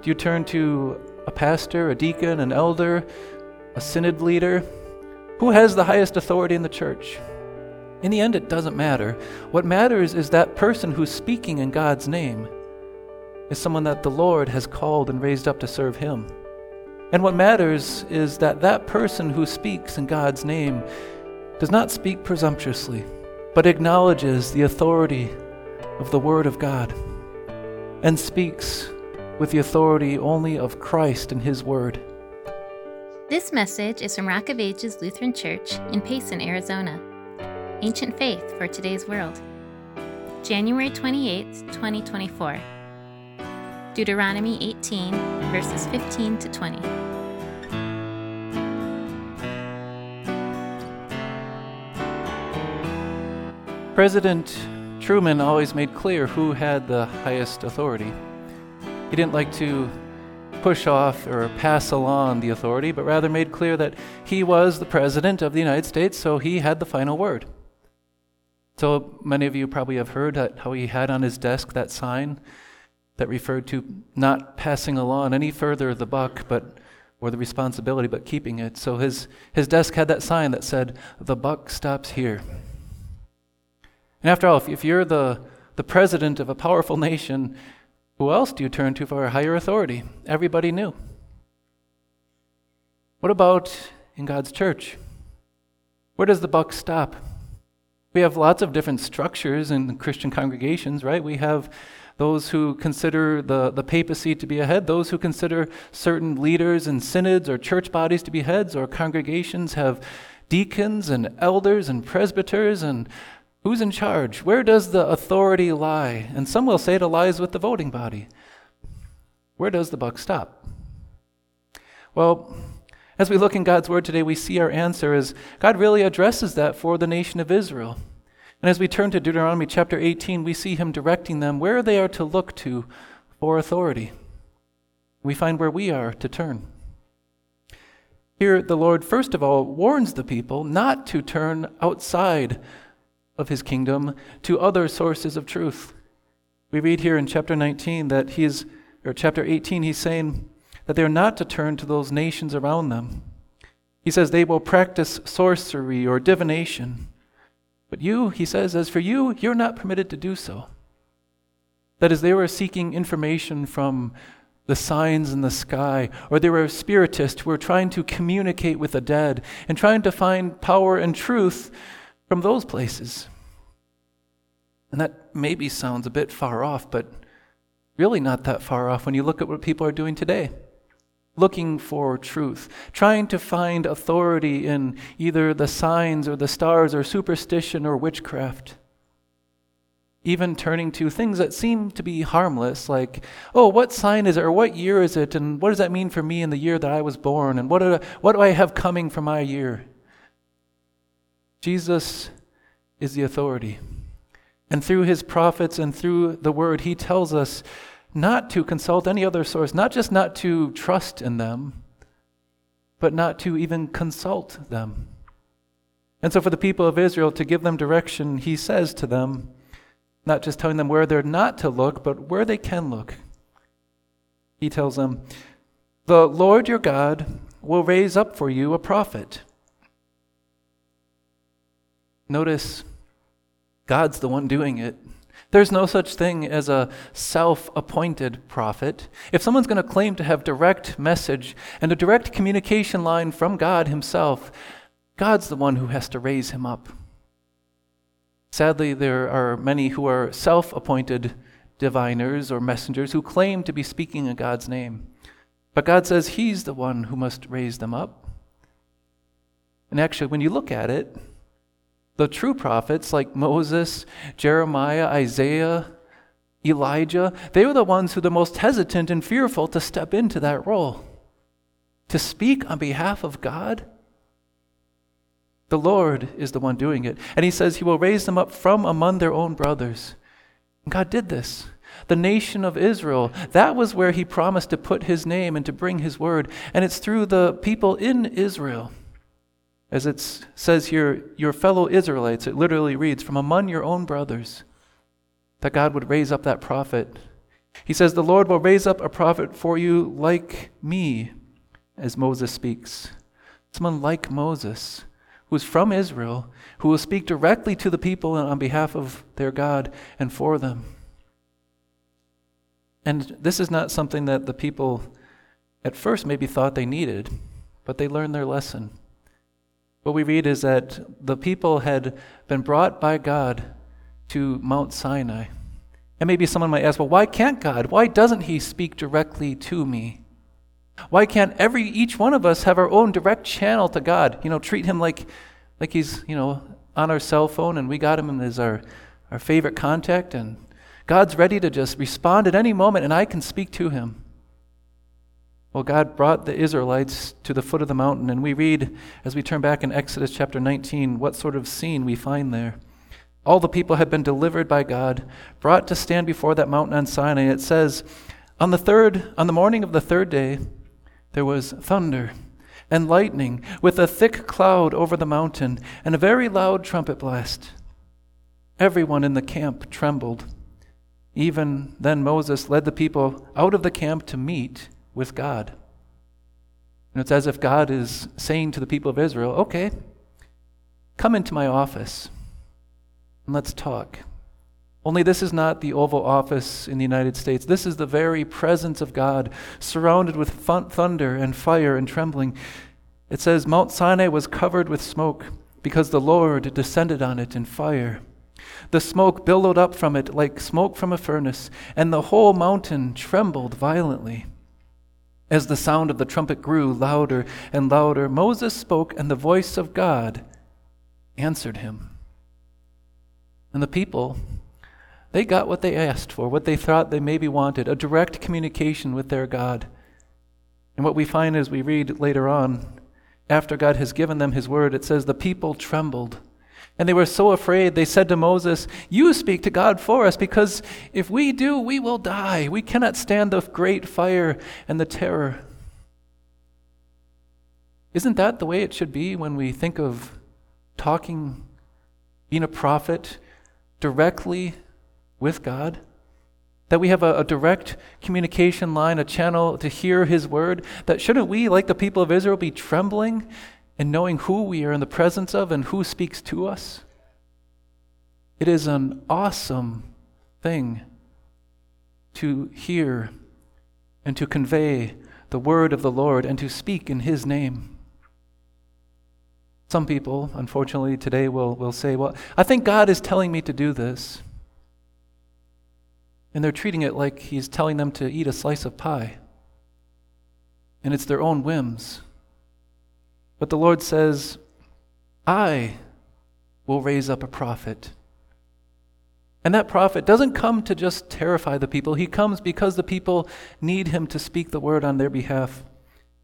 Do you turn to a pastor, a deacon, an elder, a synod leader? Who has the highest authority in the church? In the end, it doesn't matter. What matters is that person who's speaking in God's name is someone that the Lord has called and raised up to serve Him. And what matters is that that person who speaks in God's name does not speak presumptuously, but acknowledges the authority of the Word of God and speaks with the authority only of Christ and His Word. This message is from Rock of Ages Lutheran Church in Payson, Arizona. Ancient Faith for Today's World. January 28, 2024. Deuteronomy 18, verses 15 to 20. President Truman always made clear who had the highest authority. He didn't like to push off or pass along the authority, but rather made clear that he was the President of the United States, so he had the final word. So many of you probably have heard how he had on his desk that sign that referred to not passing along any further the buck, but or the responsibility, but keeping it. So his, his desk had that sign that said, The buck stops here. And after all, if, if you're the, the president of a powerful nation, who else do you turn to for a higher authority? Everybody knew. What about in God's church? Where does the buck stop? We have lots of different structures in Christian congregations, right? We have those who consider the, the papacy to be a head, those who consider certain leaders and synods or church bodies to be heads, or congregations have deacons and elders and presbyters and Who's in charge? Where does the authority lie? And some will say it lies with the voting body. Where does the buck stop? Well, as we look in God's Word today, we see our answer is God really addresses that for the nation of Israel. And as we turn to Deuteronomy chapter 18, we see Him directing them where they are to look to for authority. We find where we are to turn. Here, the Lord, first of all, warns the people not to turn outside of his kingdom to other sources of truth. We read here in chapter 19 that he is, or chapter 18, he's saying that they're not to turn to those nations around them. He says they will practice sorcery or divination. But you, he says, as for you, you're not permitted to do so. That is, they were seeking information from the signs in the sky, or they were spiritists who were trying to communicate with the dead and trying to find power and truth from those places. And that maybe sounds a bit far off, but really not that far off when you look at what people are doing today. Looking for truth, trying to find authority in either the signs or the stars or superstition or witchcraft. Even turning to things that seem to be harmless, like, oh, what sign is it, or what year is it, and what does that mean for me in the year that I was born, and what do, what do I have coming for my year? Jesus is the authority. And through his prophets and through the word, he tells us not to consult any other source, not just not to trust in them, but not to even consult them. And so, for the people of Israel, to give them direction, he says to them, not just telling them where they're not to look, but where they can look. He tells them, The Lord your God will raise up for you a prophet Notice God's the one doing it. There's no such thing as a self appointed prophet. If someone's going to claim to have direct message and a direct communication line from God Himself, God's the one who has to raise him up. Sadly, there are many who are self appointed diviners or messengers who claim to be speaking in God's name. But God says He's the one who must raise them up. And actually, when you look at it, the true prophets like Moses, Jeremiah, Isaiah, Elijah, they were the ones who were the most hesitant and fearful to step into that role. To speak on behalf of God. The Lord is the one doing it. And he says he will raise them up from among their own brothers. And God did this. The nation of Israel, that was where he promised to put his name and to bring his word. And it's through the people in Israel as it says here, your fellow Israelites, it literally reads, from among your own brothers, that God would raise up that prophet. He says, The Lord will raise up a prophet for you like me, as Moses speaks. Someone like Moses, who is from Israel, who will speak directly to the people on behalf of their God and for them. And this is not something that the people at first maybe thought they needed, but they learned their lesson. What we read is that the people had been brought by God to Mount Sinai. And maybe someone might ask, well, why can't God? Why doesn't He speak directly to me? Why can't every each one of us have our own direct channel to God? You know, treat him like like he's, you know, on our cell phone and we got him as our, our favorite contact and God's ready to just respond at any moment and I can speak to him. Well, God brought the Israelites to the foot of the mountain, and we read as we turn back in Exodus chapter 19 what sort of scene we find there. All the people had been delivered by God, brought to stand before that mountain on Sinai. It says, on the third, on the morning of the third day, there was thunder and lightning with a thick cloud over the mountain and a very loud trumpet blast. Everyone in the camp trembled. Even then, Moses led the people out of the camp to meet with God. And it's as if God is saying to the people of Israel, okay, come into my office and let's talk. Only this is not the Oval Office in the United States. This is the very presence of God, surrounded with thunder and fire and trembling. It says, Mount Sinai was covered with smoke because the Lord descended on it in fire. The smoke billowed up from it like smoke from a furnace, and the whole mountain trembled violently. As the sound of the trumpet grew louder and louder, Moses spoke, and the voice of God answered him. And the people, they got what they asked for, what they thought they maybe wanted a direct communication with their God. And what we find as we read later on, after God has given them his word, it says, The people trembled. And they were so afraid, they said to Moses, You speak to God for us, because if we do, we will die. We cannot stand the great fire and the terror. Isn't that the way it should be when we think of talking, being a prophet directly with God? That we have a, a, direct communication line, a channel to hear His word? That shouldn't we, like the people of Israel, be trembling and knowing who we are in the presence of and who speaks to us. It is an awesome thing to hear and to convey the word of the Lord and to speak in His name. Some people, unfortunately, today will, will say, Well, I think God is telling me to do this. And they're treating it like He's telling them to eat a slice of pie. And it's their own whims. But the Lord says, I will raise up a prophet. And that prophet doesn't come to just terrify the people, he comes because the people need him to speak the word on their behalf.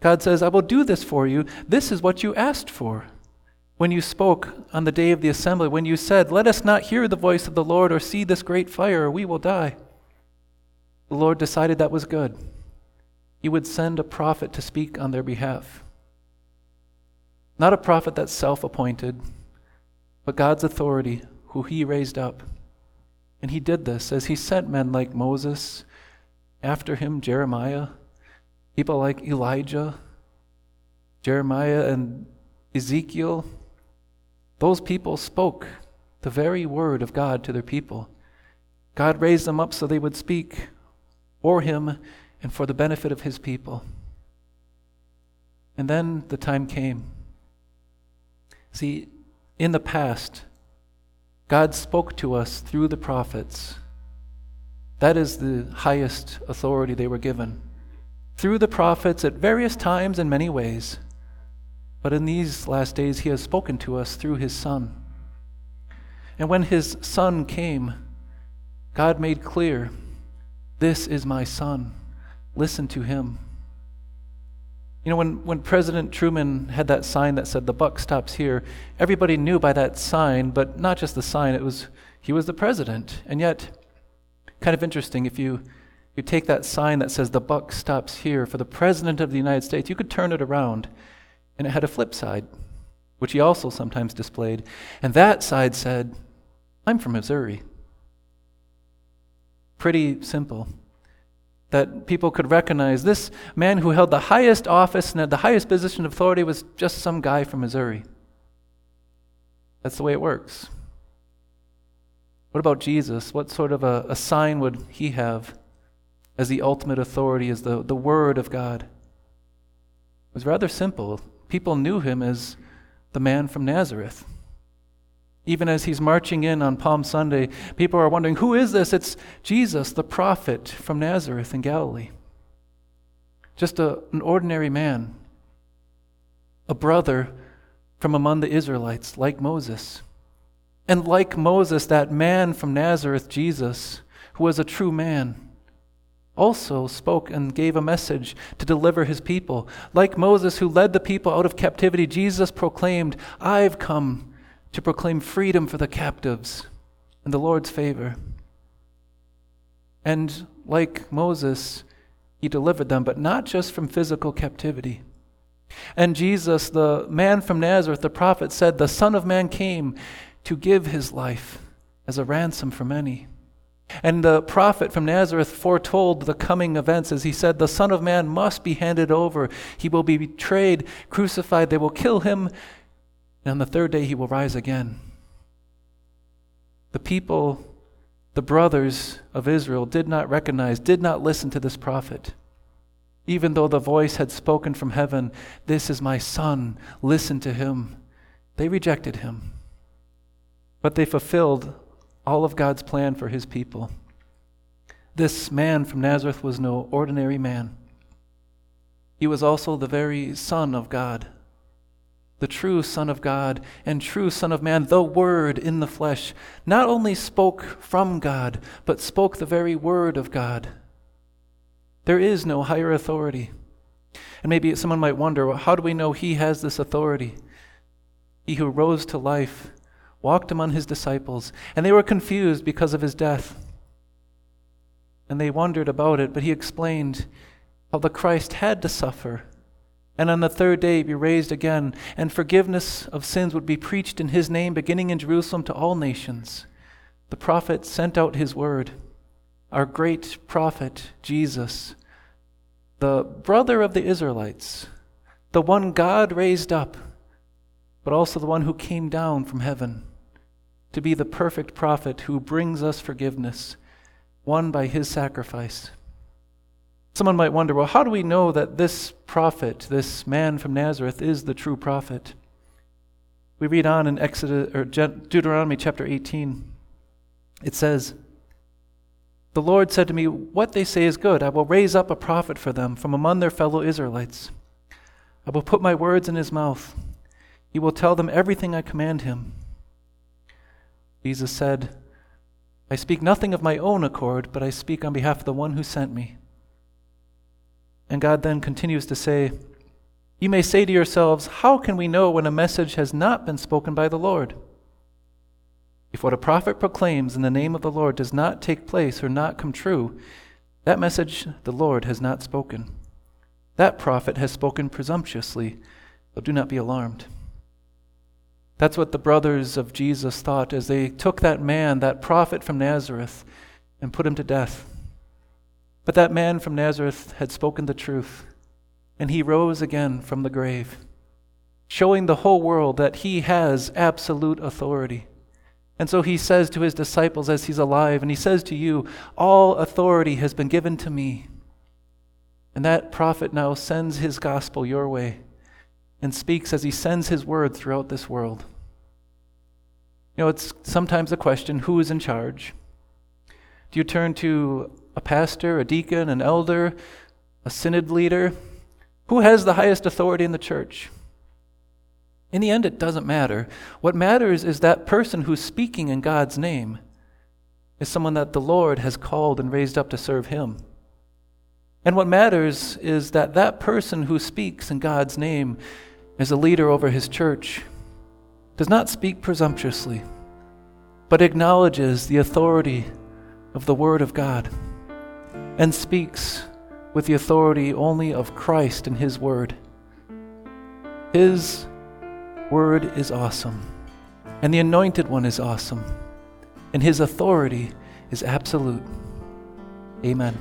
God says, I will do this for you. This is what you asked for. When you spoke on the day of the assembly, when you said, Let us not hear the voice of the Lord or see this great fire, or we will die. The Lord decided that was good. He would send a prophet to speak on their behalf. Not a prophet that's self appointed, but God's authority, who he raised up. And he did this as he sent men like Moses, after him, Jeremiah, people like Elijah, Jeremiah, and Ezekiel. Those people spoke the very word of God to their people. God raised them up so they would speak for him and for the benefit of his people. And then the time came See, in the past, God spoke to us through the prophets. That is the highest authority they were given. Through the prophets at various times in many ways. But in these last days, He has spoken to us through His Son. And when His Son came, God made clear this is my Son. Listen to Him. You know, when, when President Truman had that sign that said, the buck stops here, everybody knew by that sign, but not just the sign, it was, he was the president. And yet, kind of interesting, if you, you take that sign that says, the buck stops here for the president of the United States, you could turn it around, and it had a flip side, which he also sometimes displayed. And that side said, I'm from Missouri. Pretty simple. That people could recognize this man who held the highest office and had the highest position of authority was just some guy from Missouri. That's the way it works. What about Jesus? What sort of a, a sign would he have as the ultimate authority, as the, the Word of God? It was rather simple. People knew him as the man from Nazareth. Even as he's marching in on Palm Sunday, people are wondering, who is this? It's Jesus, the prophet from Nazareth in Galilee. Just a, an ordinary man, a brother from among the Israelites, like Moses. And like Moses, that man from Nazareth, Jesus, who was a true man, also spoke and gave a message to deliver his people. Like Moses, who led the people out of captivity, Jesus proclaimed, I've come to proclaim freedom for the captives and the Lord's favor. And like Moses, he delivered them, but not just from physical captivity. And Jesus, the man from Nazareth, the prophet, said, The Son of Man came to give his life as a ransom for many. And the prophet from Nazareth foretold the coming events as he said, The Son of Man must be handed over. He will be betrayed, crucified. They will kill him, and on the third day he will rise again. The people, the brothers of Israel, did not recognize, did not listen to this prophet. Even though the voice had spoken from heaven, This is my son, listen to him. They rejected him. But they fulfilled all of God's plan for his people. This man from Nazareth was no ordinary man. He was also the very Son of God the true Son of God and true Son of Man, the Word in the flesh, not only spoke from God, but spoke the very Word of God. There is no higher authority. And maybe someone might wonder well, how do we know he has this authority? He who rose to life walked among his disciples, and they were confused because of his death. And they wondered about it, but he explained how the Christ had to suffer and on the third day be raised again, and forgiveness of sins would be preached in his name, beginning in Jerusalem to all nations. The prophet sent out his word. Our great prophet, Jesus, the brother of the Israelites, the one God raised up, but also the one who came down from heaven to be the perfect prophet who brings us forgiveness, won by his sacrifice. Someone might wonder well, how do we know that this prophet, this man from Nazareth, is the true prophet? We read on in Exodus, or Deuteronomy chapter 18. It says, The Lord said to me, What they say is good. I will raise up a prophet for them from among their fellow Israelites. I will put my words in his mouth. He will tell them everything I command him. Jesus said, I speak nothing of my own accord, but I speak on behalf of the one who sent me. And God then continues to say, You may say to yourselves, How can we know when a message has not been spoken by the Lord? If what a prophet proclaims in the name of the Lord does not take place or not come true, that message the Lord has not spoken. That prophet has spoken presumptuously, but do not be alarmed. That's what the brothers of Jesus thought as they took that man, that prophet from Nazareth, and put him to death. But that man from Nazareth had spoken the truth, and he rose again from the grave, showing the whole world that he has absolute authority. And so he says to his disciples as he's alive, and he says to you, All authority has been given to me. And that prophet now sends his gospel your way and speaks as he sends his word throughout this world. You know, it's sometimes a question who is in charge? Do you turn to a pastor, a deacon, an elder, a synod leader? Who has the highest authority in the church? In the end, it doesn't matter. What matters is that person who's speaking in God's name is someone that the Lord has called and raised up to serve Him. And what matters is that that person who speaks in God's name as a leader over His church does not speak presumptuously, but acknowledges the authority of the Word of God and speaks with the authority only of Christ and His Word. His Word is awesome, and the Anointed One is awesome, and His authority is absolute. Amen.